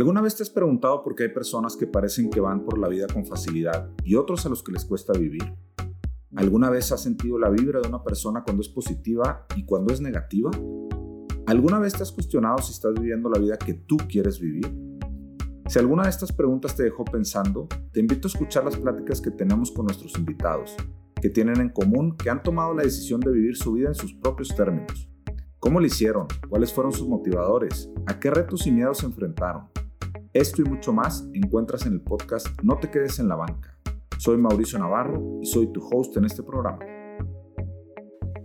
¿Alguna vez te has preguntado por qué hay personas que parecen que van por la vida con facilidad y otros a los que les cuesta vivir? ¿Alguna vez has sentido la vibra de una persona cuando es positiva y cuando es negativa? ¿Alguna vez te has cuestionado si estás viviendo la vida que tú quieres vivir? Si alguna de estas preguntas te dejó pensando, te invito a escuchar las pláticas que tenemos con nuestros invitados, que tienen en común que han tomado la decisión de vivir su vida en sus propios términos. ¿Cómo lo hicieron? ¿Cuáles fueron sus motivadores? ¿A qué retos y miedos se enfrentaron? Esto y mucho más encuentras en el podcast No te quedes en la banca. Soy Mauricio Navarro y soy tu host en este programa.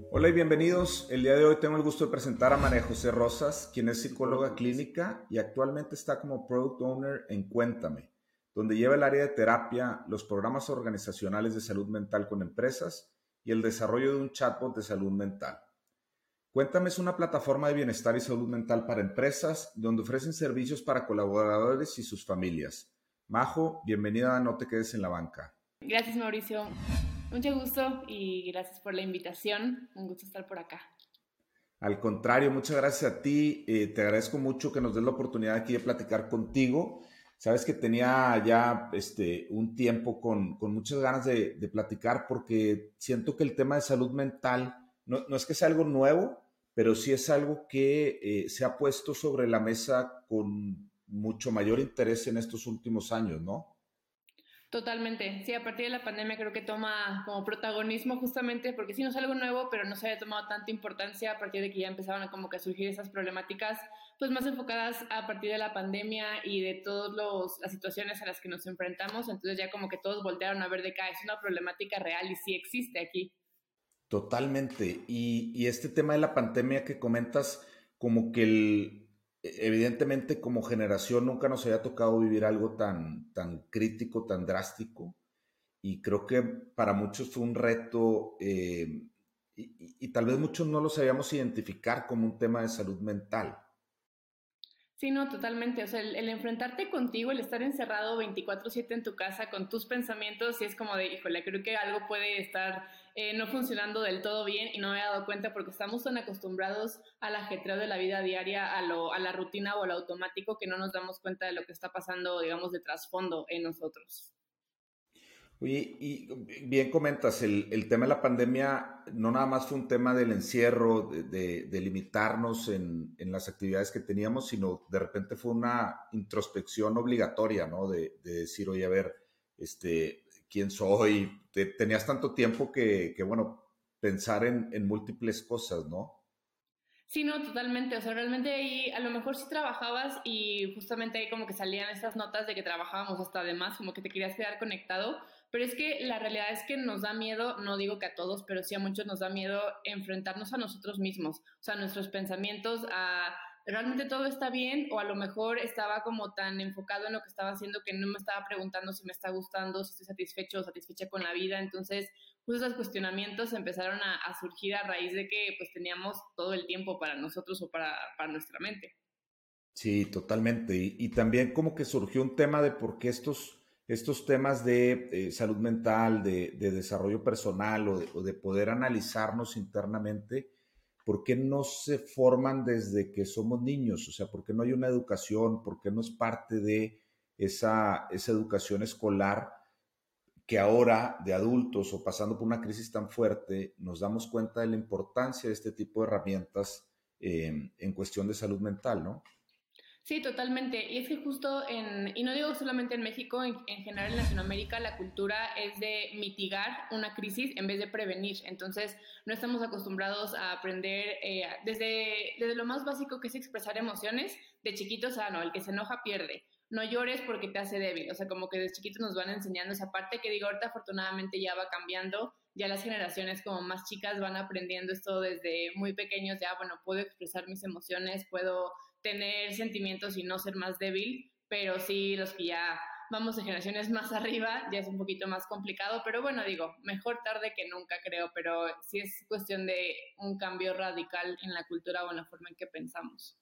Hola y bienvenidos. El día de hoy tengo el gusto de presentar a María José Rosas, quien es psicóloga clínica y actualmente está como Product Owner en Cuéntame, donde lleva el área de terapia, los programas organizacionales de salud mental con empresas y el desarrollo de un chatbot de salud mental. Cuéntame es una plataforma de bienestar y salud mental para empresas donde ofrecen servicios para colaboradores y sus familias. Majo, bienvenida a No te quedes en la banca. Gracias Mauricio, mucho gusto y gracias por la invitación. Un gusto estar por acá. Al contrario, muchas gracias a ti. Eh, te agradezco mucho que nos des la oportunidad aquí de platicar contigo. Sabes que tenía ya este, un tiempo con, muchas ganas de, platicar porque siento que el tema de salud mental no, no es que sea algo nuevo, pero sí es algo que eh, se ha puesto sobre la mesa con mucho mayor interés en estos últimos años, ¿no? Totalmente. Sí, a partir de la pandemia creo que toma como protagonismo justamente porque sí no es algo nuevo, pero no se había tomado tanta importancia a partir de que ya empezaron a como que surgir esas problemáticas, pues más enfocadas a partir de la pandemia y de todas las situaciones a las que nos enfrentamos. Entonces ya como que todos voltearon a ver de acá, es una problemática real y sí existe aquí. Totalmente. Y, este tema de la pandemia que comentas, como que el, evidentemente como generación nunca nos había tocado vivir algo tan, tan crítico, tan drástico. Y creo que para muchos fue un reto eh, y, tal vez muchos no lo sabíamos identificar como un tema de salud mental. Sí, no, totalmente. O sea, el, enfrentarte contigo, el estar encerrado 24/7 en tu casa con tus pensamientos, sí es como de, híjole, creo que algo puede estar eh, no funcionando del todo bien y no me he dado cuenta porque estamos tan acostumbrados al ajetreo de la vida diaria, a, lo, a la rutina o al automático que no nos damos cuenta de lo que está pasando, digamos, de trasfondo en nosotros. Oye, y bien comentas, el, el, tema de la pandemia no nada más fue un tema del encierro, de, de, limitarnos en, en, las actividades que teníamos, sino de repente fue una introspección obligatoria, ¿no? De, de decir, oye, a ver, este, quién soy. tenías tanto tiempo que, bueno, pensar en, en, múltiples cosas, ¿no? Sí, no, totalmente. O sea, realmente ahí a lo mejor sí trabajabas y justamente ahí como que salían estas notas de que trabajábamos hasta además, como que te querías quedar conectado. Pero es que la realidad es que nos da miedo, no digo que a todos, pero sí a muchos nos da miedo enfrentarnos a nosotros mismos, o sea, nuestros pensamientos, a realmente todo está bien o a lo mejor estaba como tan enfocado en lo que estaba haciendo que no me estaba preguntando si me está gustando, si estoy satisfecho o satisfecha con la vida. Entonces, pues esos cuestionamientos empezaron a, surgir a raíz de que pues teníamos todo el tiempo para nosotros o para, para nuestra mente. Sí, totalmente. Y, también como que surgió un tema de por qué estos, estos temas de eh, salud mental, de, de, desarrollo personal o de poder analizarnos internamente, ¿por qué no se forman desde que somos niños? O sea, ¿por qué no hay una educación? ¿Por qué no es parte de esa, esa educación escolar que ahora, de adultos o pasando por una crisis tan fuerte, nos damos cuenta de la importancia de este tipo de herramientas eh, en cuestión de salud mental, ¿no? Sí, totalmente. Y es que justo en, y no digo solamente en México, en, general en Latinoamérica la cultura es de mitigar una crisis en vez de prevenir. Entonces, no estamos acostumbrados a aprender eh, desde, desde lo más básico que es expresar emociones. De chiquitos, ah, no, el que se enoja pierde. No llores porque te hace débil. O sea, como que desde chiquitos nos van enseñando esa parte que digo, ahorita afortunadamente ya va cambiando. Ya las generaciones como más chicas van aprendiendo esto desde muy pequeños. Ya, bueno, puedo expresar mis emociones, puedo tener sentimientos y no ser más débil, pero sí los que ya vamos de generaciones más arriba ya es un poquito más complicado, pero bueno, digo, mejor tarde que nunca creo, pero sí es cuestión de un cambio radical en la cultura o en la forma en que pensamos.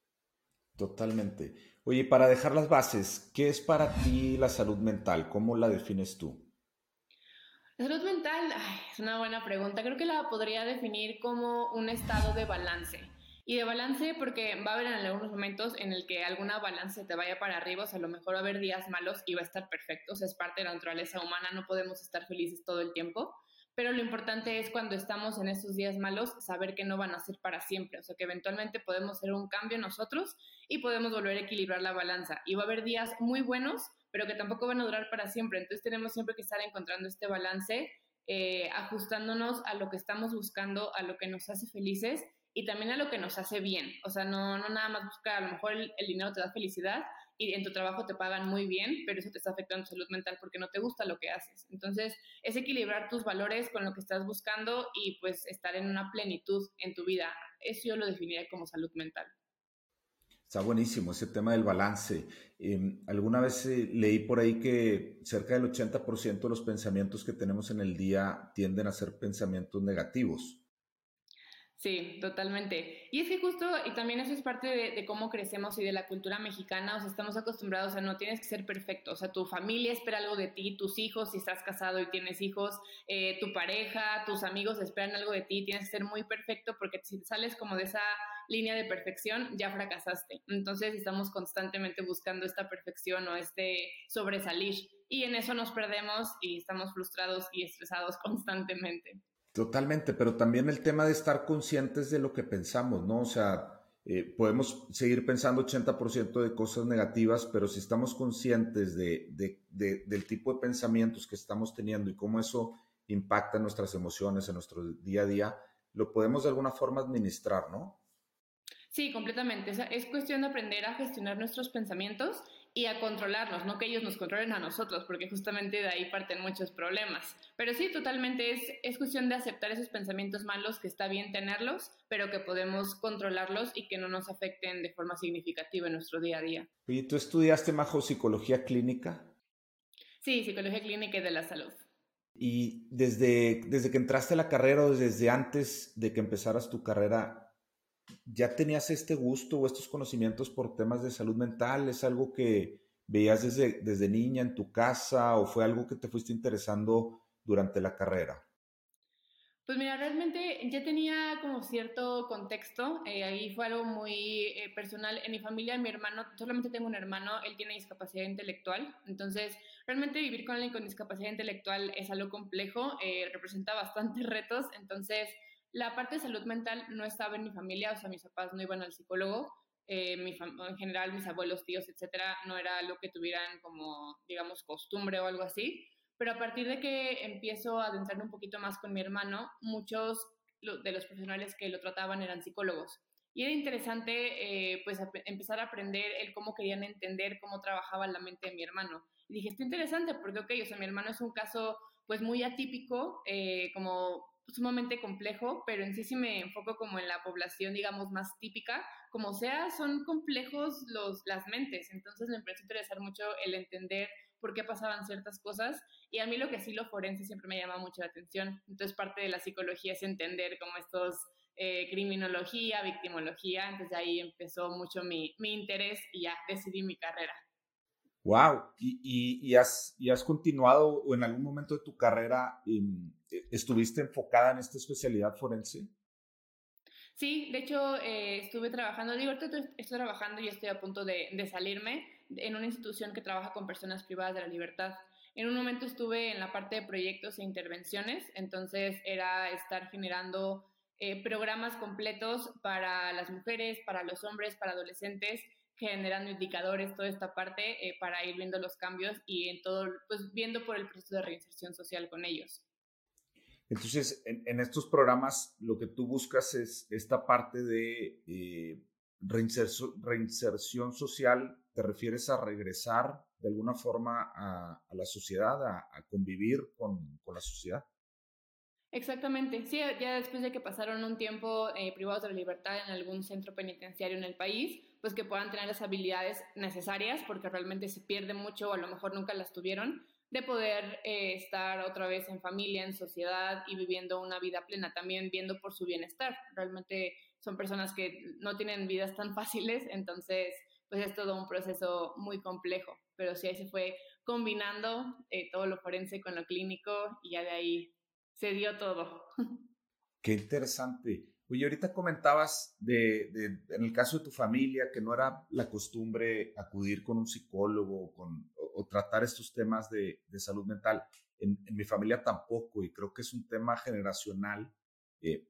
Totalmente. Oye, para dejar las bases, ¿qué es para ti la salud mental? ¿Cómo la defines tú? La salud mental es una buena pregunta. Creo que la podría definir como un estado de balance Y de balance, porque va a haber en algunos momentos en el que alguna balance te vaya para arriba, o sea, a lo mejor va a haber días malos y va a estar perfecto, o sea, es parte de la naturaleza humana, no podemos estar felices todo el tiempo, pero lo importante es cuando estamos en estos días malos, saber que no van a ser para siempre, o sea, que eventualmente podemos hacer un cambio nosotros y podemos volver a equilibrar la balanza. Y va a haber días muy buenos, pero que tampoco van a durar para siempre, entonces tenemos siempre que estar encontrando este balance, eh, ajustándonos a lo que estamos buscando, a lo que nos hace felices y también a lo que nos hace bien. O sea, no, no nada más buscar, a lo mejor el, dinero te da felicidad y en tu trabajo te pagan muy bien, pero eso te está afectando tu salud mental porque no te gusta lo que haces. Entonces, es equilibrar tus valores con lo que estás buscando y pues estar en una plenitud en tu vida. Eso yo lo definiría como salud mental. Está buenísimo ese tema del balance. Em, alguna vez eh, leí por ahí que cerca del 80% de los pensamientos que tenemos en el día tienden a ser pensamientos negativos. Sí, totalmente. Y es que justo, y también eso es parte de, cómo crecemos y de la cultura mexicana, o sea, estamos acostumbrados a no tienes que ser perfecto, o sea, tu familia espera algo de ti, tus hijos, si estás casado y tienes hijos, eh, tu pareja, tus amigos esperan algo de ti, tienes que ser muy perfecto porque si sales como de esa línea de perfección, ya fracasaste. Entonces estamos constantemente buscando esta perfección o este sobresalir y en eso nos perdemos y estamos frustrados y estresados constantemente. Totalmente, pero también el tema de estar conscientes de lo que pensamos, ¿no? O sea, eh, podemos seguir pensando 80% de cosas negativas, pero si estamos conscientes de, del tipo de pensamientos que estamos teniendo y cómo eso impacta en nuestras emociones, en nuestro día a día, lo podemos de alguna forma administrar, ¿no? Sí, completamente. es cuestión de aprender a gestionar nuestros pensamientos y a controlarnos, no que ellos nos controlen a nosotros, porque justamente de ahí parten muchos problemas. Pero sí, totalmente es, es cuestión de aceptar esos pensamientos malos, que está bien tenerlos, pero que podemos controlarlos y que no nos afecten de forma significativa en nuestro día a día. ¿Y tú estudiaste, Majo, psicología clínica? Sí, psicología clínica y de la salud. Y desde, desde que entraste a la carrera o desde antes de que empezaras tu carrera, ¿ya tenías este gusto o estos conocimientos por temas de salud mental? ¿Es algo que veías desde, desde niña en tu casa o fue algo que te fuiste interesando durante la carrera? Pues mira, realmente ya tenía como cierto contexto, eh, ahí fue algo muy eh, personal. En mi familia, mi hermano, solamente tengo un hermano, él tiene discapacidad intelectual, entonces realmente vivir con alguien con discapacidad intelectual es algo complejo, eh, representa bastantes retos, entonces la parte de salud mental no estaba en mi familia, o sea, mis papás no iban al psicólogo, eh, en general mis abuelos, tíos, etcétera, no era algo que tuvieran como, digamos, costumbre o algo así. Pero a partir de que empiezo a adentrarme un poquito más con mi hermano, muchos de los profesionales que lo trataban eran psicólogos. Y era interesante, eh, pues, empezar a aprender el cómo querían entender cómo trabajaba la mente de mi hermano. Y dije, está interesante porque, ok, o sea, mi hermano es un caso, pues, muy atípico, eh, como sumamente complejo, pero en sí sí me enfoco como en la población, digamos, más típica. Como sea, son complejos los, las mentes, entonces me empezó a interesar mucho el entender por qué pasaban ciertas cosas y a mí lo que sí lo forense siempre me llama mucho la atención. Entonces parte de la psicología es entender como estos eh, criminología, victimología, entonces ahí empezó mucho mi, mi interés y ya decidí mi carrera. Wow, ¿Y, y, has, y has continuado o en algún momento de tu carrera estuviste enfocada en esta especialidad forense? Sí, de hecho eh, estuve trabajando, digo, estoy, estoy trabajando y estoy a punto de, de, salirme en una institución que trabaja con personas privadas de la libertad. En un momento estuve en la parte de proyectos e intervenciones, entonces era estar generando eh, programas completos para las mujeres, para los hombres, para adolescentes generando indicadores, toda esta parte eh, para ir viendo los cambios y en todo, pues viendo por el proceso de reinserción social con ellos. Entonces, en, estos programas lo que tú buscas es esta parte de eh, reinserción, social, ¿te refieres a regresar de alguna forma a, la sociedad, a, convivir con, con, la sociedad? Exactamente, sí, ya después de que pasaron un tiempo eh, privados de la libertad en algún centro penitenciario en el país, pues que puedan tener las habilidades necesarias, porque realmente se pierde mucho o a lo mejor nunca las tuvieron, de poder eh, estar otra vez en familia, en sociedad y viviendo una vida plena, también viendo por su bienestar. Realmente son personas que no tienen vidas tan fáciles, entonces pues es todo un proceso muy complejo, pero sí ahí se fue combinando eh, todo lo forense con lo clínico y ya de ahí se dio todo. Qué interesante. Oye, ahorita comentabas de, en el caso de tu familia que no era la costumbre acudir con un psicólogo o, tratar estos temas de, salud mental. En, mi familia tampoco y creo que es un tema generacional. Eh,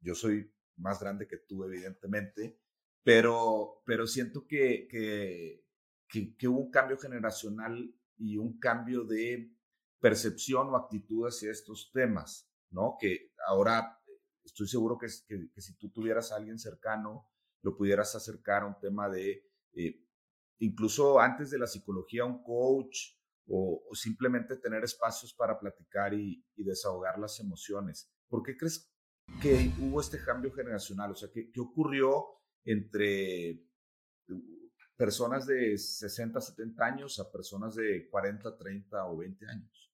yo soy más grande que tú, evidentemente, pero, pero siento que, que, que, hubo un cambio generacional y un cambio de percepción o actitud hacia estos temas, ¿no? Que ahora estoy seguro que, que, si tú tuvieras a alguien cercano, lo pudieras acercar a un tema de, eh, incluso antes de la psicología, un coach o, simplemente tener espacios para platicar y, y, desahogar las emociones. ¿Por qué crees que hubo este cambio generacional? O sea, ¿qué, qué ocurrió entre personas de 60, 70 años a personas de 40, 30 o 20 años?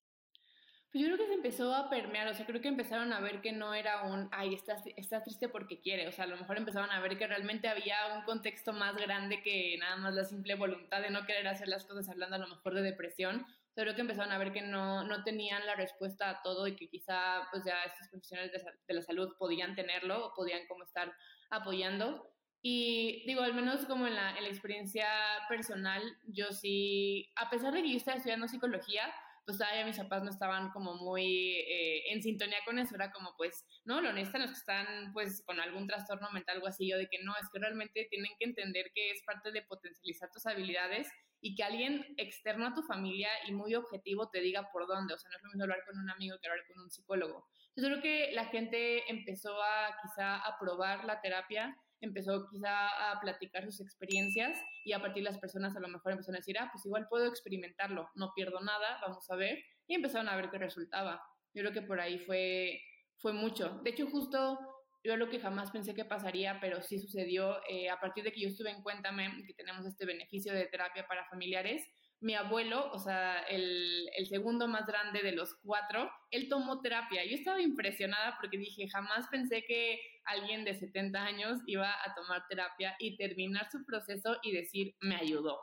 Pues yo creo que se empezó a permear, o sea, creo que empezaron a ver que no era un, ay, estás, estás triste porque quiere, o sea, a lo mejor empezaron a ver que realmente había un contexto más grande que nada más la simple voluntad de no querer hacer las cosas hablando a lo mejor de depresión, pero creo que empezaron a ver que no, no tenían la respuesta a todo y que quizá pues ya estos profesionales de, de la salud podían tenerlo o podían como estar apoyando. Y digo, al menos como en la, en la experiencia personal, yo sí, a pesar de que yo estaba estudiando psicología, pues todavía mis papás no estaban como muy eh, en sintonía con eso, era como pues, no, lo necesitan los que están pues con algún trastorno mental o así, yo de que no, es que realmente tienen que entender que es parte de potencializar tus habilidades y que alguien externo a tu familia y muy objetivo te diga por dónde, o sea, no es lo mismo hablar con un amigo que hablar con un psicólogo. Yo creo que la gente empezó a quizá a probar la terapia empezó quizá a platicar sus experiencias y a partir de las personas a lo mejor empezaron a decir, ah, pues igual puedo experimentarlo, no pierdo nada, vamos a ver, y empezaron a ver qué resultaba. Yo creo que por ahí fue, fue mucho. De hecho, justo yo lo que jamás pensé que pasaría, pero sí sucedió, eh, a partir de que yo estuve en Cuéntame, que tenemos este beneficio de terapia para familiares, mi abuelo, o sea, el, segundo más grande de los cuatro, él tomó terapia. Yo estaba impresionada porque dije, jamás pensé que alguien de 70 años iba a tomar terapia y terminar su proceso y decir, me ayudó.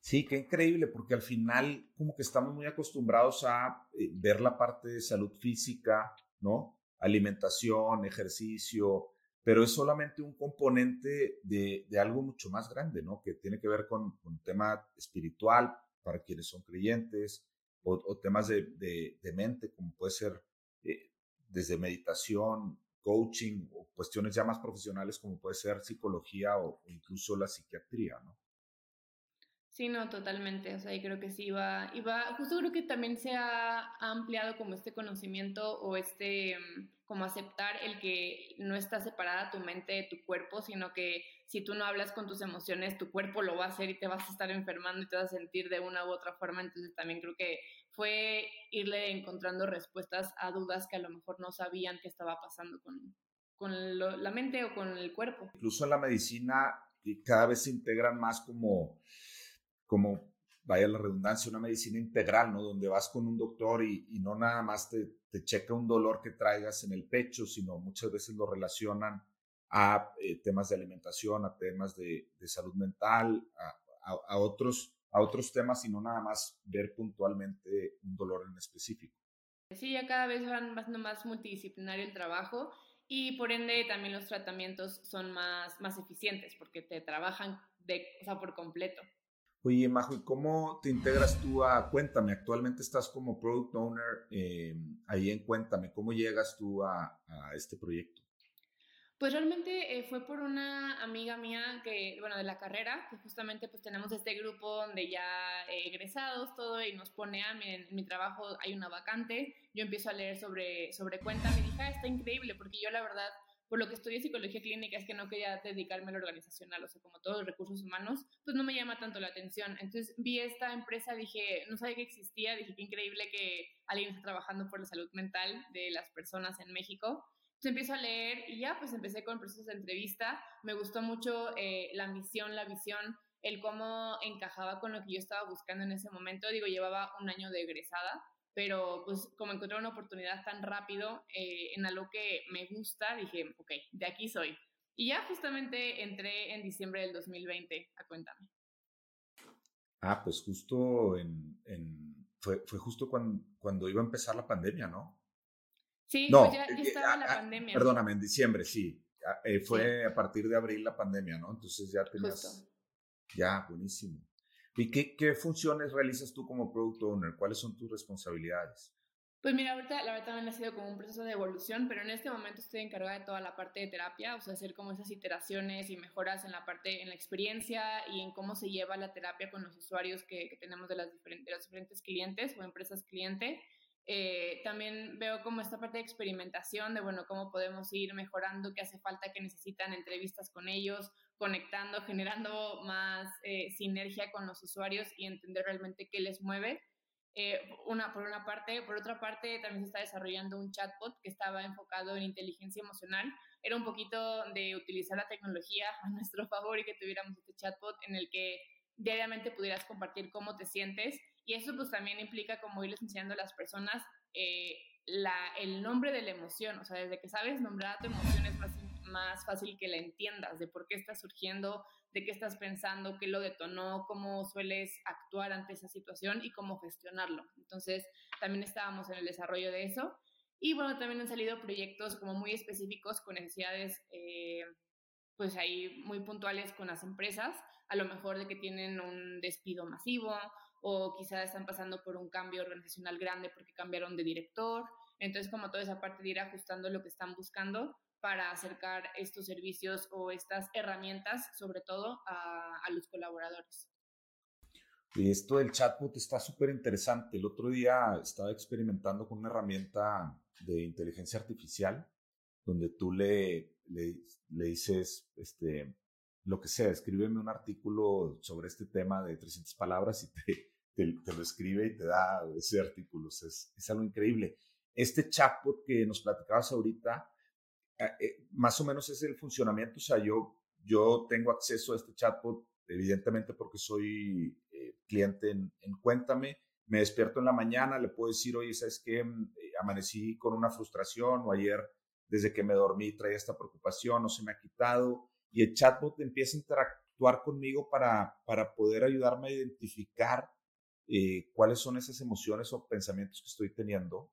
Sí, qué increíble, porque al final como que estamos muy acostumbrados a eh, ver la parte de salud física, ¿no? Alimentación, ejercicio, pero es solamente un componente de, de, algo mucho más grande, ¿no? Que tiene que ver con un tema espiritual para quienes son creyentes o, temas de, de, mente, como puede ser eh, desde meditación, coaching o cuestiones ya más profesionales como puede ser psicología o, incluso la psiquiatría, ¿no? Sí, no, totalmente. O sea, y creo que sí va, y va, justo creo que también se ha ampliado como este conocimiento o este, mm, como aceptar el que no está separada tu mente de tu cuerpo, sino que si tú no hablas con tus emociones, tu cuerpo lo va a hacer y te vas a estar enfermando y te vas a sentir de una u otra forma. Entonces también creo que fue irle encontrando respuestas a dudas que a lo mejor no sabían que estaba pasando con, con la mente o con el cuerpo. Incluso en la medicina cada vez se integran más como como, vaya la redundancia, una medicina integral, ¿no? Donde vas con un doctor y, no nada más te, te, checa un dolor que traigas en el pecho, sino muchas veces lo relacionan a eh, temas de alimentación, a temas de, de salud mental, a, a, otros, a otros temas y no nada más ver puntualmente un dolor en específico. Sí, ya cada vez van siendo más multidisciplinario el trabajo y por ende también los tratamientos son más, más eficientes porque te trabajan de, o sea, por completo. Oye, Majo, ¿y cómo te integras tú a Cuéntame? Actualmente estás como Product Owner eh, ahí en Cuéntame. ¿Cómo llegas tú a, este proyecto? Pues realmente eh, fue por una amiga mía que, bueno, de la carrera, que justamente pues tenemos este grupo donde ya egresados, todo, y nos pone a mi, en mi trabajo hay una vacante, yo empiezo a leer sobre, sobre Cuéntame y dije, ah, está increíble, porque yo la verdad por lo que estudié psicología clínica es que no quería dedicarme a lo organizacional, o sea, como todos los recursos humanos, pues no me llama tanto la atención. Entonces vi esta empresa, dije, no sabía que existía, dije, qué increíble que alguien esté trabajando por la salud mental de las personas en México. Entonces empiezo a leer y ya, pues empecé con procesos de entrevista. Me gustó mucho eh, la misión, la visión, el cómo encajaba con lo que yo estaba buscando en ese momento. Digo, llevaba un año de egresada pero pues como encontré una oportunidad tan rápido eh, en algo que me gusta, dije, ok, de aquí soy. Y ya justamente entré en diciembre del 2020 a Cuéntame. Ah, pues justo en, en fue, fue, justo cuando, cuando iba a empezar la pandemia, ¿no? Sí, no, pues ya, eh, estaba la pandemia. Perdóname, en diciembre, sí. Eh, fue a partir de abril la pandemia, ¿no? Entonces ya tenías... Ya, buenísimo. ¿Y qué, qué funciones realizas tú como Product Owner? ¿Cuáles son tus responsabilidades? Pues mira, ahorita la verdad también ha sido como un proceso de evolución, pero en este momento estoy encargada de toda la parte de terapia, o sea, hacer como esas iteraciones y mejoras en la parte, en la experiencia y en cómo se lleva la terapia con los usuarios que, que tenemos de, las diferentes, de los diferentes clientes o empresas cliente. Eh, también veo como esta parte de experimentación, de bueno, cómo podemos ir mejorando, qué hace falta, qué necesitan entrevistas con ellos, conectando, generando más eh, sinergia con los usuarios y entender realmente qué les mueve eh, una, por una parte. Por otra parte, también se está desarrollando un chatbot que estaba enfocado en inteligencia emocional. Era un poquito de utilizar la tecnología a nuestro favor y que tuviéramos este chatbot en el que diariamente pudieras compartir cómo te sientes. Y eso pues también implica como irles enseñando a las personas eh, la, el nombre de la emoción. O sea, desde que sabes nombrar a tu emoción es más, más fácil que la entiendas, de por qué está surgiendo, de qué estás pensando, qué lo detonó, cómo sueles actuar ante esa situación y cómo gestionarlo. Entonces, también estábamos en el desarrollo de eso. Y bueno, también han salido proyectos como muy específicos con necesidades, eh, pues ahí muy puntuales con las empresas, a lo mejor de que tienen un despido masivo o quizás están pasando por un cambio organizacional grande porque cambiaron de director. Entonces, como toda esa parte de ir ajustando lo que están buscando para acercar estos servicios o estas herramientas, sobre todo a, los colaboradores. Y esto del chatbot está súper interesante. El otro día estaba experimentando con una herramienta de inteligencia artificial donde tú le, le, dices, este, lo que sea, escríbeme un artículo sobre este tema de 300 palabras y te, te, lo escribe y te da ese artículo. es, es algo increíble. Este chatbot que nos platicabas ahorita, Ah, eh, más o menos es el funcionamiento. O sea, yo, yo tengo acceso a este chatbot, evidentemente porque soy eh, cliente en, Cuéntame. Me despierto en la mañana, le puedo decir, oye, ¿sabes qué? Mm, eh, amanecí con una frustración o ayer desde que me dormí traía esta preocupación, no se me ha quitado. Y el chatbot empieza a interactuar conmigo para, para poder ayudarme a identificar cuáles son esas emociones o pensamientos que estoy teniendo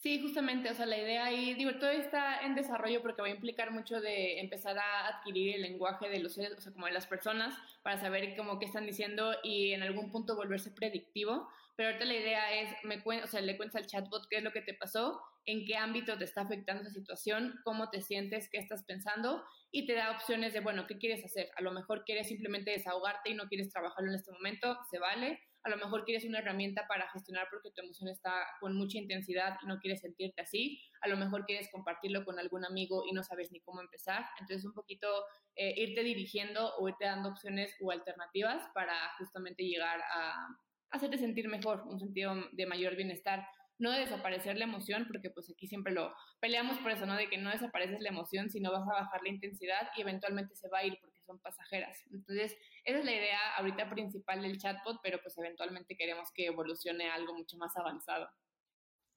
Sí, justamente, o sea, la idea ahí, digo, todo está en desarrollo porque va a implicar mucho de empezar a adquirir el lenguaje de los seres, o sea, como de las personas, para saber cómo qué están diciendo y en algún punto volverse predictivo. Pero ahorita la idea es, me o sea, le cuentas al chatbot qué es lo que te pasó, en qué ámbito te está afectando esa situación, cómo te sientes, qué estás pensando y te da opciones de, bueno, ¿qué quieres hacer? A lo mejor quieres simplemente desahogarte y no quieres trabajarlo en este momento, se vale a lo mejor quieres una herramienta para gestionar porque tu emoción está con mucha intensidad y no quieres sentirte así, a lo mejor quieres compartirlo con algún amigo y no sabes ni cómo empezar, entonces un poquito eh, irte dirigiendo o irte dando opciones o alternativas para justamente llegar a hacerte sentir mejor, un sentido de mayor bienestar no de desaparecer la emoción, porque pues aquí siempre lo peleamos por eso, ¿no? De que no desapareces la emoción, sino vas a bajar la intensidad y eventualmente se va a ir porque son pasajeras. Entonces, esa es la idea ahorita principal del chatbot, pero pues eventualmente queremos que evolucione a algo mucho más avanzado.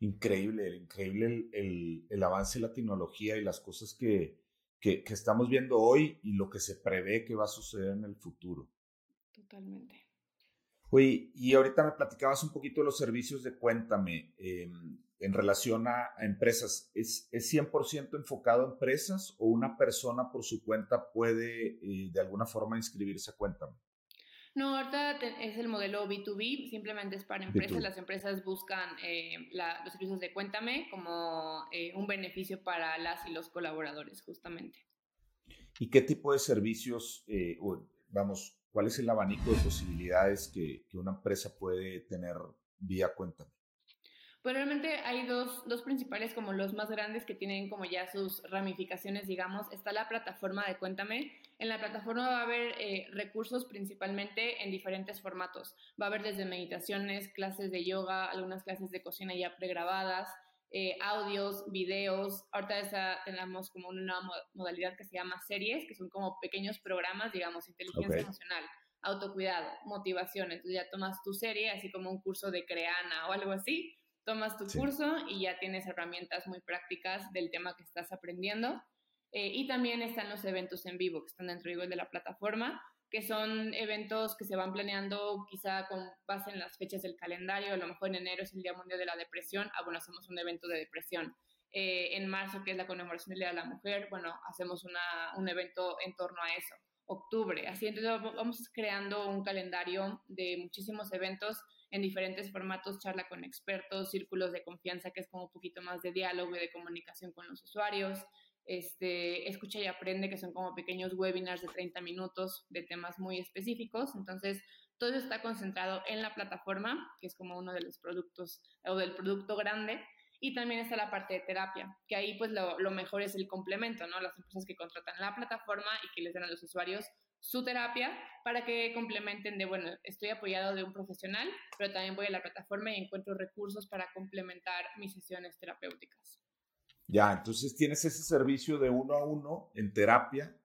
Increíble, increíble el, el, avance de la tecnología y las cosas que, que, que estamos viendo hoy y lo que se prevé que va a suceder en el futuro. Totalmente. Oye, y ahorita me platicabas un poquito de los servicios de Cuéntame em, en relación a, empresas. ¿Es, ¿Es 100% enfocado a empresas o una persona por su cuenta puede eh, de alguna forma inscribirse a Cuéntame? No, ahorita es el modelo B2B, simplemente es para empresas. Las empresas buscan eh, los servicios de Cuéntame como eh, un beneficio para las y los colaboradores, justamente. ¿Y qué tipo de servicios, vamos, ¿Cuál es el abanico de posibilidades que, una empresa puede tener vía Cuéntame? Pues realmente hay dos, dos, principales como los más grandes que tienen como ya sus ramificaciones, digamos. Está la plataforma de Cuéntame. En la plataforma va a haber eh, recursos principalmente en diferentes formatos. Va a haber desde meditaciones, clases de yoga, algunas clases de cocina ya pregrabadas, eh, audios, videos. Ahorita tenemos como una nueva modalidad que se llama series, que son como pequeños programas, digamos, inteligencia emocional, autocuidado, motivación. Entonces ya tomas tu serie, así como un curso de Creana o algo así, tomas tu curso y ya tienes herramientas muy prácticas del tema que estás aprendiendo. Eh, y también están los eventos en vivo que están dentro de la plataforma que son eventos que se van planeando quizá con base en las fechas del calendario, a lo mejor en enero es el Día Mundial de la Depresión, ah, bueno, hacemos un evento de depresión. eh, en marzo, que es la conmemoración del Día de la Mujer, bueno, hacemos una, un evento en torno a eso. Octubre, así entonces vamos creando un calendario de muchísimos eventos en diferentes formatos, charla con expertos, círculos de confianza, que es como un poquito más de diálogo y de comunicación con los usuarios, este, escucha y aprende, que son como pequeños webinars de 30 minutos de temas muy específicos. Entonces, todo está concentrado en la plataforma, que es como uno de los productos o del producto grande. Y también está la parte de terapia, que ahí pues lo, lo mejor es el complemento, ¿no? Las empresas que contratan la plataforma y que les dan a los usuarios su terapia para que complementen de, bueno, estoy apoyado de un profesional, pero también voy a la plataforma y encuentro recursos para complementar mis sesiones terapéuticas. Ya, entonces tienes ese servicio de uno a uno en terapia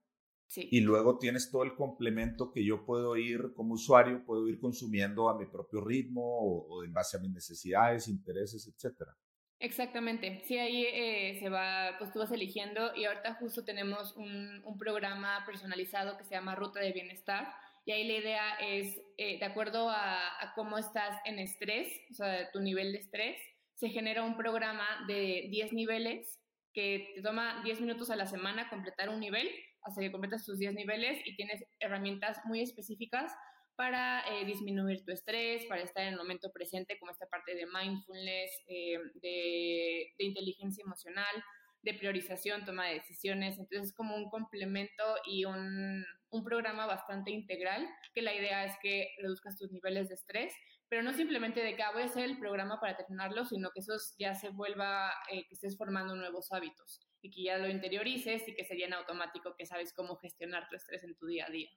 y luego tienes todo el complemento que yo puedo ir como usuario, puedo ir consumiendo a mi propio ritmo o, en base a mis necesidades, intereses, etcétera. Exactamente, sí, ahí eh, se va, pues tú vas eligiendo y ahorita justo tenemos un, un, programa personalizado que se llama Ruta de Bienestar y ahí la idea es, eh, de acuerdo a, a, cómo estás en estrés, o sea, tu nivel de estrés, se genera un programa de 10 niveles que te toma 10 minutos a la semana completar un nivel hasta que completas tus 10 niveles y tienes herramientas muy específicas para eh, disminuir tu estrés, para estar en el momento presente, como esta parte de mindfulness, eh, de, inteligencia emocional, de priorización, toma de decisiones. Entonces es como un complemento y un, programa bastante integral, que la idea es que reduzcas tus niveles de estrés, pero no simplemente de que ah, voy el programa para terminarlo, sino que eso ya se vuelva, eh, que estés formando nuevos hábitos y que ya lo interiorices y que sería en automático que sabes cómo gestionar tu estrés en tu día a día.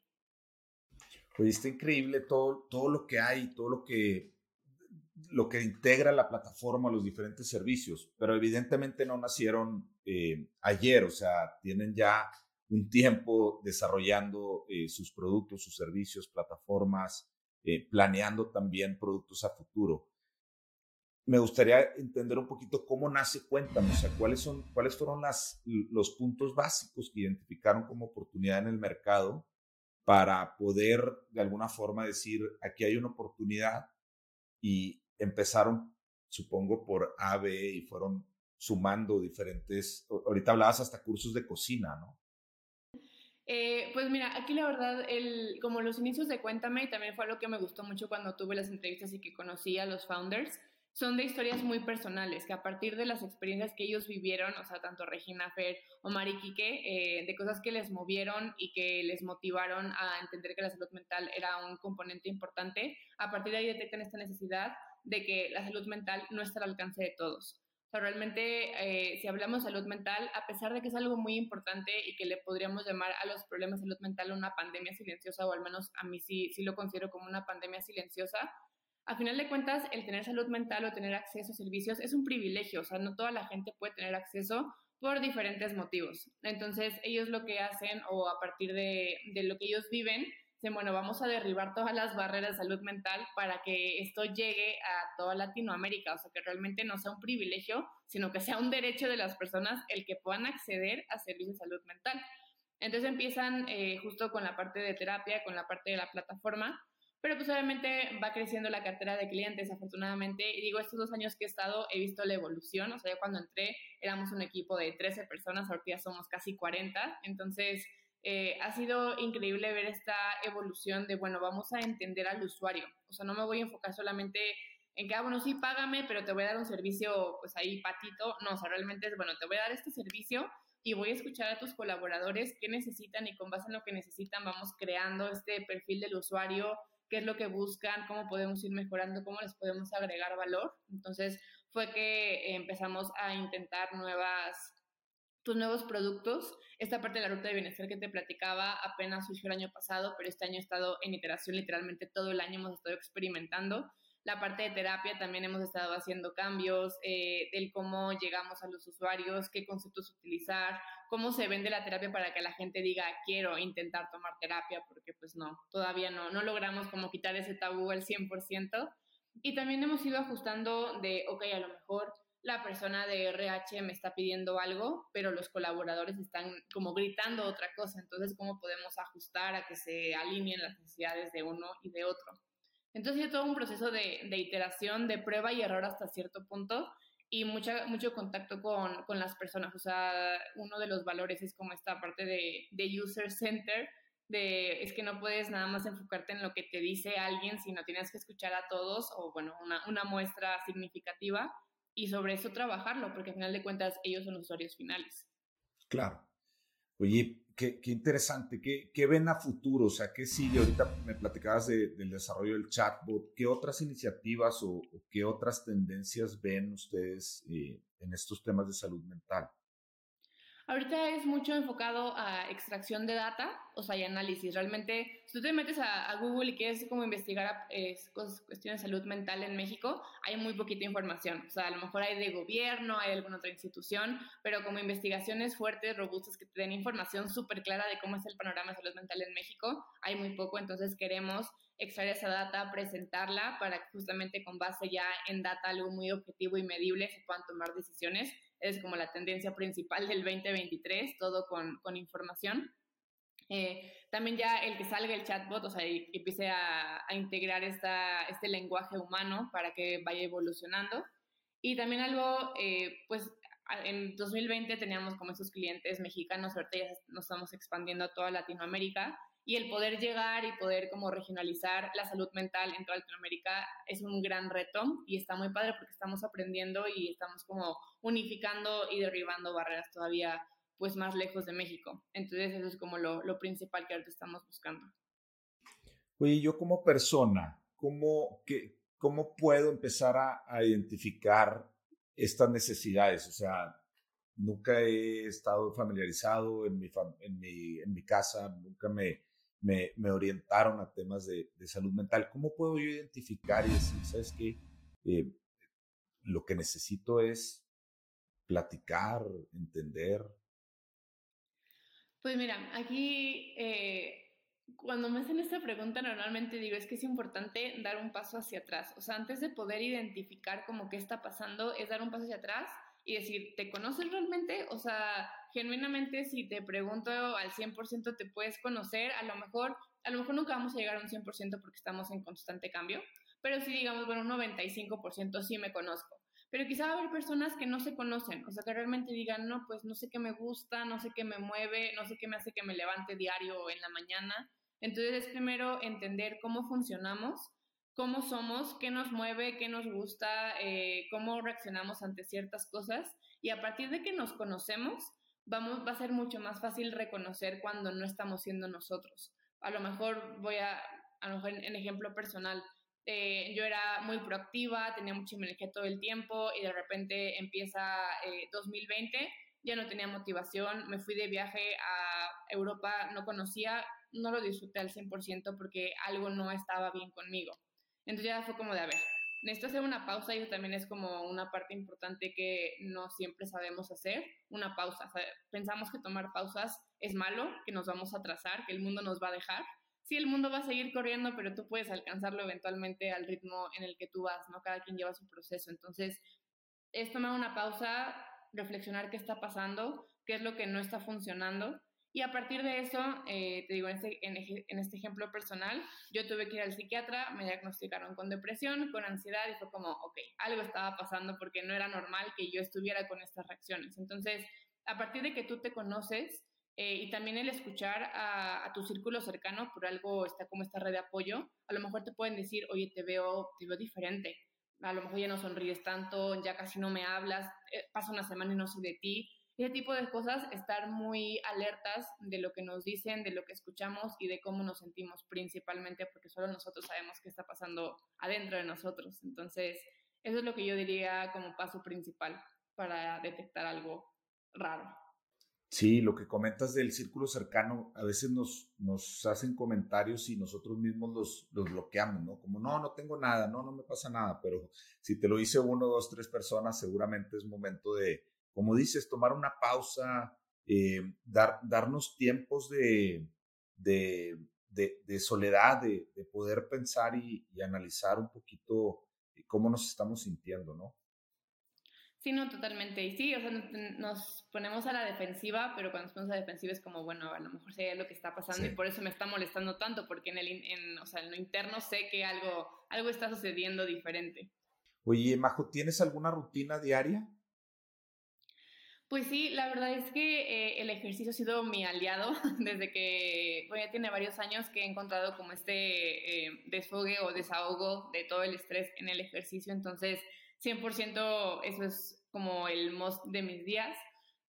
Pues está increíble todo, todo lo que hay, todo lo que, lo que integra la plataforma, los diferentes servicios, pero evidentemente no nacieron eh, ayer, o sea, tienen ya un tiempo desarrollando eh, sus productos, sus servicios, plataformas, eh, planeando también productos a futuro. Me gustaría entender un poquito cómo nace Cuéntame, o sea, cuáles, son, cuáles fueron las, los puntos básicos que identificaron como oportunidad en el mercado para poder de alguna forma decir, aquí hay una oportunidad y empezaron, supongo, por A, B y fueron sumando diferentes, ahorita hablabas hasta cursos de cocina, ¿no? Eh, pues mira, aquí la verdad, el, como los inicios de Cuéntame, y también fue algo que me gustó mucho cuando tuve las entrevistas y que conocí a los founders, son de historias muy personales, que a partir de las experiencias que ellos vivieron, o sea, tanto Regina Fer o Mari Quique, eh, de cosas que les movieron y que les motivaron a entender que la salud mental era un componente importante, a partir de ahí detectan esta necesidad de que la salud mental no está al alcance de todos. O realmente, eh, si hablamos de salud mental, a pesar de que es algo muy importante y que le podríamos llamar a los problemas de salud mental una pandemia silenciosa, o al menos a mí sí, sí lo considero como una pandemia silenciosa, a final de cuentas, el tener salud mental o tener acceso a servicios es un privilegio, o sea, no toda la gente puede tener acceso por diferentes motivos. Entonces, ellos lo que hacen o a partir de, lo que ellos viven, dicen, bueno, vamos a derribar todas las barreras de salud mental para que esto llegue a toda Latinoamérica, o sea, que realmente no sea un privilegio, sino que sea un derecho de las personas el que puedan acceder a servicios de salud mental. Entonces empiezan eh, justo con la parte de terapia, con la parte de la plataforma, pero pues obviamente va creciendo la cartera de clientes, afortunadamente. Y digo, estos dos años que he estado, he visto la evolución. O sea, yo cuando entré éramos un equipo de 13 personas, ahorita somos casi 40. Entonces, eh, ha sido increíble ver esta evolución de, bueno, vamos a entender al usuario. O sea, no me voy a enfocar solamente en que, ah, bueno, sí, págame, pero te voy a dar un servicio, pues ahí patito. No, o sea, realmente es, bueno, te voy a dar este servicio y voy a escuchar a tus colaboradores qué necesitan y con base en lo que necesitan vamos creando este perfil del usuario, qué es lo que buscan, cómo podemos ir mejorando, cómo les podemos agregar valor. Entonces fue que empezamos a intentar nuevas, tus pues, nuevos productos. Esta parte de la ruta de bienestar que te platicaba apenas surgió el año pasado, pero este año he estado en iteración literalmente todo el año, hemos estado experimentando. La parte de terapia también hemos estado haciendo cambios, eh, del cómo llegamos a los usuarios, qué conceptos utilizar, cómo se vende la terapia para que la gente diga quiero intentar tomar terapia, porque pues no, todavía no, no logramos como quitar ese tabú al 100%. Y también hemos ido ajustando de, ok, a lo mejor la persona de RH me está pidiendo algo, pero los colaboradores están como gritando otra cosa, entonces cómo podemos ajustar a que se alineen las necesidades de uno y de otro. Entonces, es todo un proceso de, de, iteración, de prueba y error hasta cierto punto, y mucha, mucho contacto con, con, las personas. O sea, uno de los valores es como esta parte de, de user center, de es que no puedes nada más enfocarte en lo que te dice alguien, sino tienes que escuchar a todos o, bueno, una, una muestra significativa y sobre eso trabajarlo, porque al final de cuentas ellos son los usuarios finales. Claro. Oye, qué, interesante. ¿Qué, ¿Qué, ven a futuro? O sea, ¿qué sigue? Ahorita me platicabas del desarrollo del chatbot. ¿Qué otras iniciativas o, qué otras tendencias ven ustedes eh, en estos temas de salud mental? Ahorita es mucho enfocado a extracción de data, o sea, y análisis. Realmente, si tú te metes a, Google y quieres como investigar cuestiones de salud mental en México, hay muy poquita información. O sea, a lo mejor hay de gobierno, hay alguna otra institución, pero como investigaciones fuertes, robustas, que te den información súper clara de cómo es el panorama de salud mental en México, hay muy poco. Entonces queremos extraer esa data, presentarla para que justamente con base ya en data algo muy objetivo y medible se puedan tomar decisiones es como la tendencia principal del 2023, todo con, con información. Eh, también ya el que salga el chatbot, o sea, y, empiece a, a, integrar esta, este lenguaje humano para que vaya evolucionando. Y también algo, eh, pues en 2020 teníamos como esos clientes mexicanos, ahorita ya nos estamos expandiendo a toda Latinoamérica y el poder llegar y poder como regionalizar la salud mental en toda Latinoamérica es un gran reto y está muy padre porque estamos aprendiendo y estamos como unificando y derribando barreras todavía pues más lejos de México. Entonces eso es como lo, lo principal que ahorita estamos buscando. Oye, yo como persona, ¿cómo, qué, cómo puedo empezar a, a identificar estas necesidades? O sea, nunca he estado familiarizado en mi, en mi, en mi casa, nunca me, me, orientaron a temas de, de, salud mental. ¿Cómo puedo yo identificar y decir, sabes qué? Eh, lo que necesito es platicar, entender. Pues mira, aquí eh, cuando me hacen esta pregunta normalmente digo es que es importante dar un paso hacia atrás. O sea, antes de poder identificar como qué está pasando, es dar un paso hacia atrás y decir, ¿te conoces realmente? O sea, genuinamente si te pregunto al 100% te puedes conocer, a lo mejor, a lo mejor nunca vamos a llegar a un 100% porque estamos en constante cambio, pero si digamos, bueno, un 95% sí me conozco. Pero quizá va a haber personas que no se conocen, o sea, que realmente digan, no, pues no sé qué me gusta, no sé qué me mueve, no sé qué me hace que me levante diario en la mañana. Entonces es primero entender cómo funcionamos cómo somos, qué nos mueve, qué nos gusta, eh, cómo reaccionamos ante ciertas cosas. Y a partir de que nos conocemos, vamos, va a ser mucho más fácil reconocer cuando no estamos siendo nosotros. A lo mejor voy a, a lo mejor en, ejemplo personal, eh, yo era muy proactiva, tenía mucha energía todo el tiempo y de repente empieza 2020, eh, ya no tenía motivación, me fui de viaje a Europa, no conocía, no lo disfruté al 100% porque algo no estaba bien conmigo. Entonces ya fue como de, a ver, necesito hacer una pausa y eso también es como una parte importante que no siempre sabemos hacer, una pausa. pensamos que tomar pausas es malo, que nos vamos a atrasar, que el mundo nos va a dejar. Sí, el mundo va a seguir corriendo, pero tú puedes alcanzarlo eventualmente al ritmo en el que tú vas, ¿no? Cada quien lleva su proceso. Entonces, es tomar una pausa, reflexionar qué está pasando, qué es lo que no está funcionando y a partir de eso, eh, te digo, en este, en, este, ejemplo personal, yo tuve que ir al psiquiatra, me diagnosticaron con depresión, con ansiedad y fue como, ok, algo estaba pasando porque no era normal que yo estuviera con estas reacciones. Entonces, a partir de que tú te conoces eh, y también el escuchar a, a, tu círculo cercano, por algo está como esta red de apoyo, a lo mejor te pueden decir, oye, te veo, te veo diferente, a lo mejor ya no sonríes tanto, ya casi no me hablas, eh, pasa una semana y no sé de ti ese tipo de cosas, estar muy alertas de lo que nos dicen, de lo que escuchamos y de cómo nos sentimos principalmente, porque solo nosotros sabemos qué está pasando adentro de nosotros. Entonces, eso es lo que yo diría como paso principal para detectar algo raro. Sí, lo que comentas del círculo cercano, a veces nos, nos hacen comentarios y nosotros mismos los, los bloqueamos, ¿no? Como, no, no tengo nada, no, no me pasa nada, pero si te lo dice uno, dos, tres personas, seguramente es momento de, como dices, tomar una pausa, eh, dar, darnos tiempos de, de, de, soledad, de, poder pensar y, analizar un poquito eh, cómo nos estamos sintiendo, ¿no? Sí, no, totalmente. Y sí, o sea, nos ponemos a la defensiva, pero cuando nos ponemos a la defensiva es como, bueno, a lo mejor sé lo que está pasando y por eso me está molestando tanto, porque en, el, en, o sea, en lo interno sé que algo, algo está sucediendo diferente. Oye, Majo, ¿tienes alguna rutina diaria? Pues sí, la verdad es que eh, el ejercicio ha sido mi aliado desde que, bueno, ya tiene varios años que he encontrado como este eh, desfogue o desahogo de todo el estrés en el ejercicio, entonces 100% eso es como el most de mis días.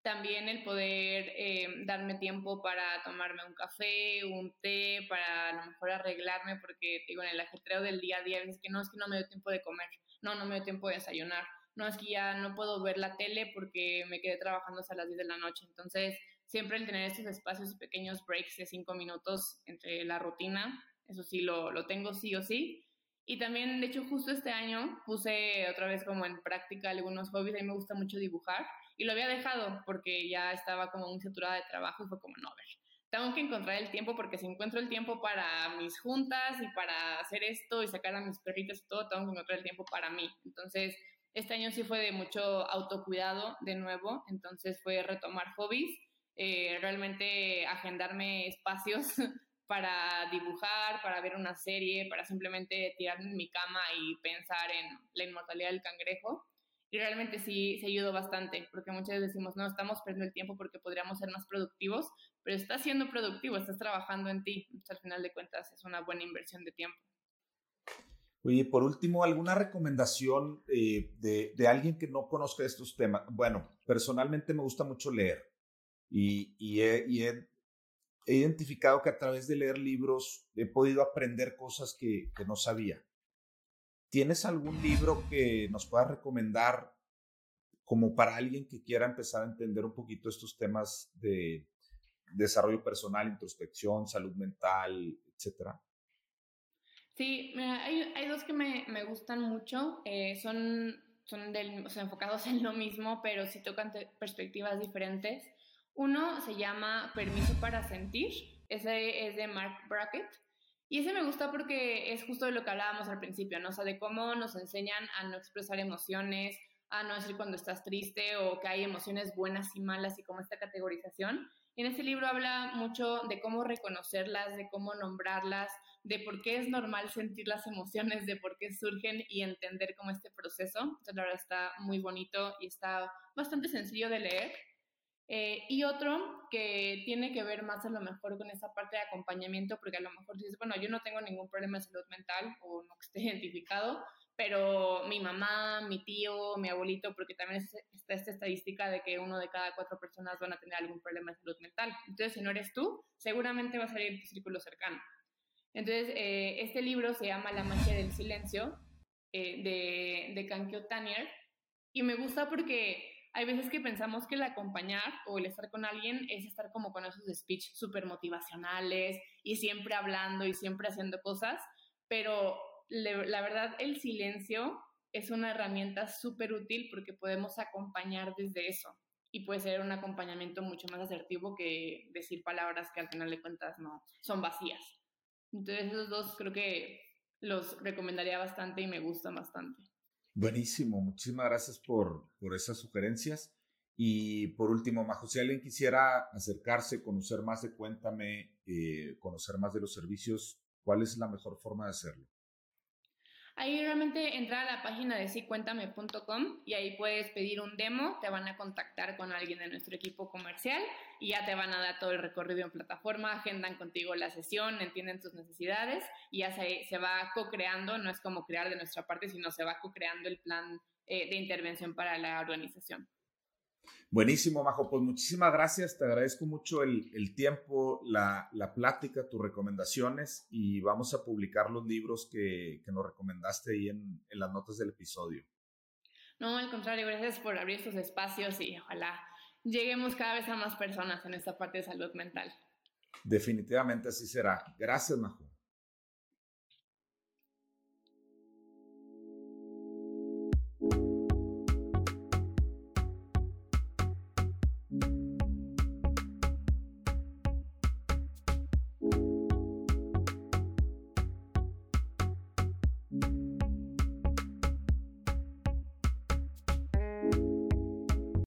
También el poder eh, darme tiempo para tomarme un café, un té, para a lo mejor arreglarme, porque digo, en el ajetreo del día a día, es que no, es que no me dio tiempo de comer, no, no me dio tiempo de desayunar no es que ya no puedo ver la tele porque me quedé trabajando hasta las 10 de la noche. Entonces, siempre el tener estos espacios pequeños breaks de 5 minutos entre la rutina, eso sí lo, lo tengo sí o sí. Y también, de hecho, justo este año puse otra vez como en práctica algunos hobbies. A mí me gusta mucho dibujar y lo había dejado porque ya estaba como muy saturada de trabajo y fue como, no, a ver, tengo que encontrar el tiempo porque si encuentro el tiempo para mis juntas y para hacer esto y sacar a mis perritos y todo, tengo que encontrar el tiempo para mí. Entonces, este año sí fue de mucho autocuidado de nuevo, entonces fue retomar hobbies, eh, realmente agendarme espacios para dibujar, para ver una serie, para simplemente tirarme en mi cama y pensar en la inmortalidad del cangrejo. Y realmente sí se ayudó bastante, porque muchas veces decimos, no, estamos perdiendo el tiempo porque podríamos ser más productivos, pero estás siendo productivo, estás trabajando en ti. Entonces, al final de cuentas, es una buena inversión de tiempo. Oye, por último, ¿alguna recomendación eh, de, alguien que no conozca estos temas? Bueno, personalmente me gusta mucho leer y, he, identificado que a través de leer libros he podido aprender cosas que, no sabía. ¿Tienes algún libro que nos puedas recomendar como para alguien que quiera empezar a entender un poquito estos temas de desarrollo personal, introspección, salud mental, etcétera? Sí, hay, hay dos que me, me gustan mucho, eh, son, son del, o sea, enfocados en lo mismo, pero sí tocan perspectivas diferentes. Uno se llama Permiso para Sentir, ese es de Mark Brackett, y ese me gusta porque es justo de lo que hablábamos al principio, ¿no? O sea, de cómo nos enseñan a no expresar emociones, a no decir cuando estás triste o que hay emociones buenas y malas y como esta categorización. En ese libro habla mucho de cómo reconocerlas, de cómo nombrarlas, de por qué es normal sentir las emociones, de por qué surgen y entender cómo este proceso. Entonces, la verdad está muy bonito y está bastante sencillo de leer. Eh, y otro que tiene que ver más a lo mejor con esa parte de acompañamiento, porque a lo mejor dices, bueno, yo no tengo ningún problema de salud mental o no que esté identificado, pero mi mamá, mi tío, mi abuelito, porque también está esta estadística de que uno de cada cuatro personas van a tener algún problema de salud mental. Entonces, si no eres tú, seguramente va a salir tu círculo cercano. Entonces, eh, este libro se llama La magia del silencio eh, de, de Kankyo Tanier y me gusta porque hay veces que pensamos que el acompañar o el estar con alguien es estar como con esos speech súper motivacionales y siempre hablando y siempre haciendo cosas, pero la verdad el silencio es una herramienta súper útil porque podemos acompañar desde eso y puede ser un acompañamiento mucho más asertivo que decir palabras que al final de cuentas no son vacías. Entonces esos dos creo que los recomendaría bastante y me gustan bastante. Buenísimo, muchísimas gracias por, por esas sugerencias. Y por último, Majo, si alguien quisiera acercarse, conocer más de Cuéntame, eh, conocer más de los servicios, ¿cuál es la mejor forma de hacerlo? Ahí realmente entrar a la página de sicuéntame.com y ahí puedes pedir un demo, te van a contactar con alguien de nuestro equipo comercial y ya te van a dar todo el recorrido en plataforma, agendan contigo la sesión, entienden tus necesidades y ya se, se va co-creando, no es como crear de nuestra parte, sino se va co-creando el plan eh, de intervención para la organización. Buenísimo, Majo. Pues muchísimas gracias. Te agradezco mucho el, tiempo, la, plática, tus recomendaciones y vamos a publicar los libros que, nos recomendaste ahí en, en, las notas del episodio. No, al contrario, gracias por abrir estos espacios y ojalá lleguemos cada vez a más personas en esta parte de salud mental. Definitivamente así será. Gracias, Majo.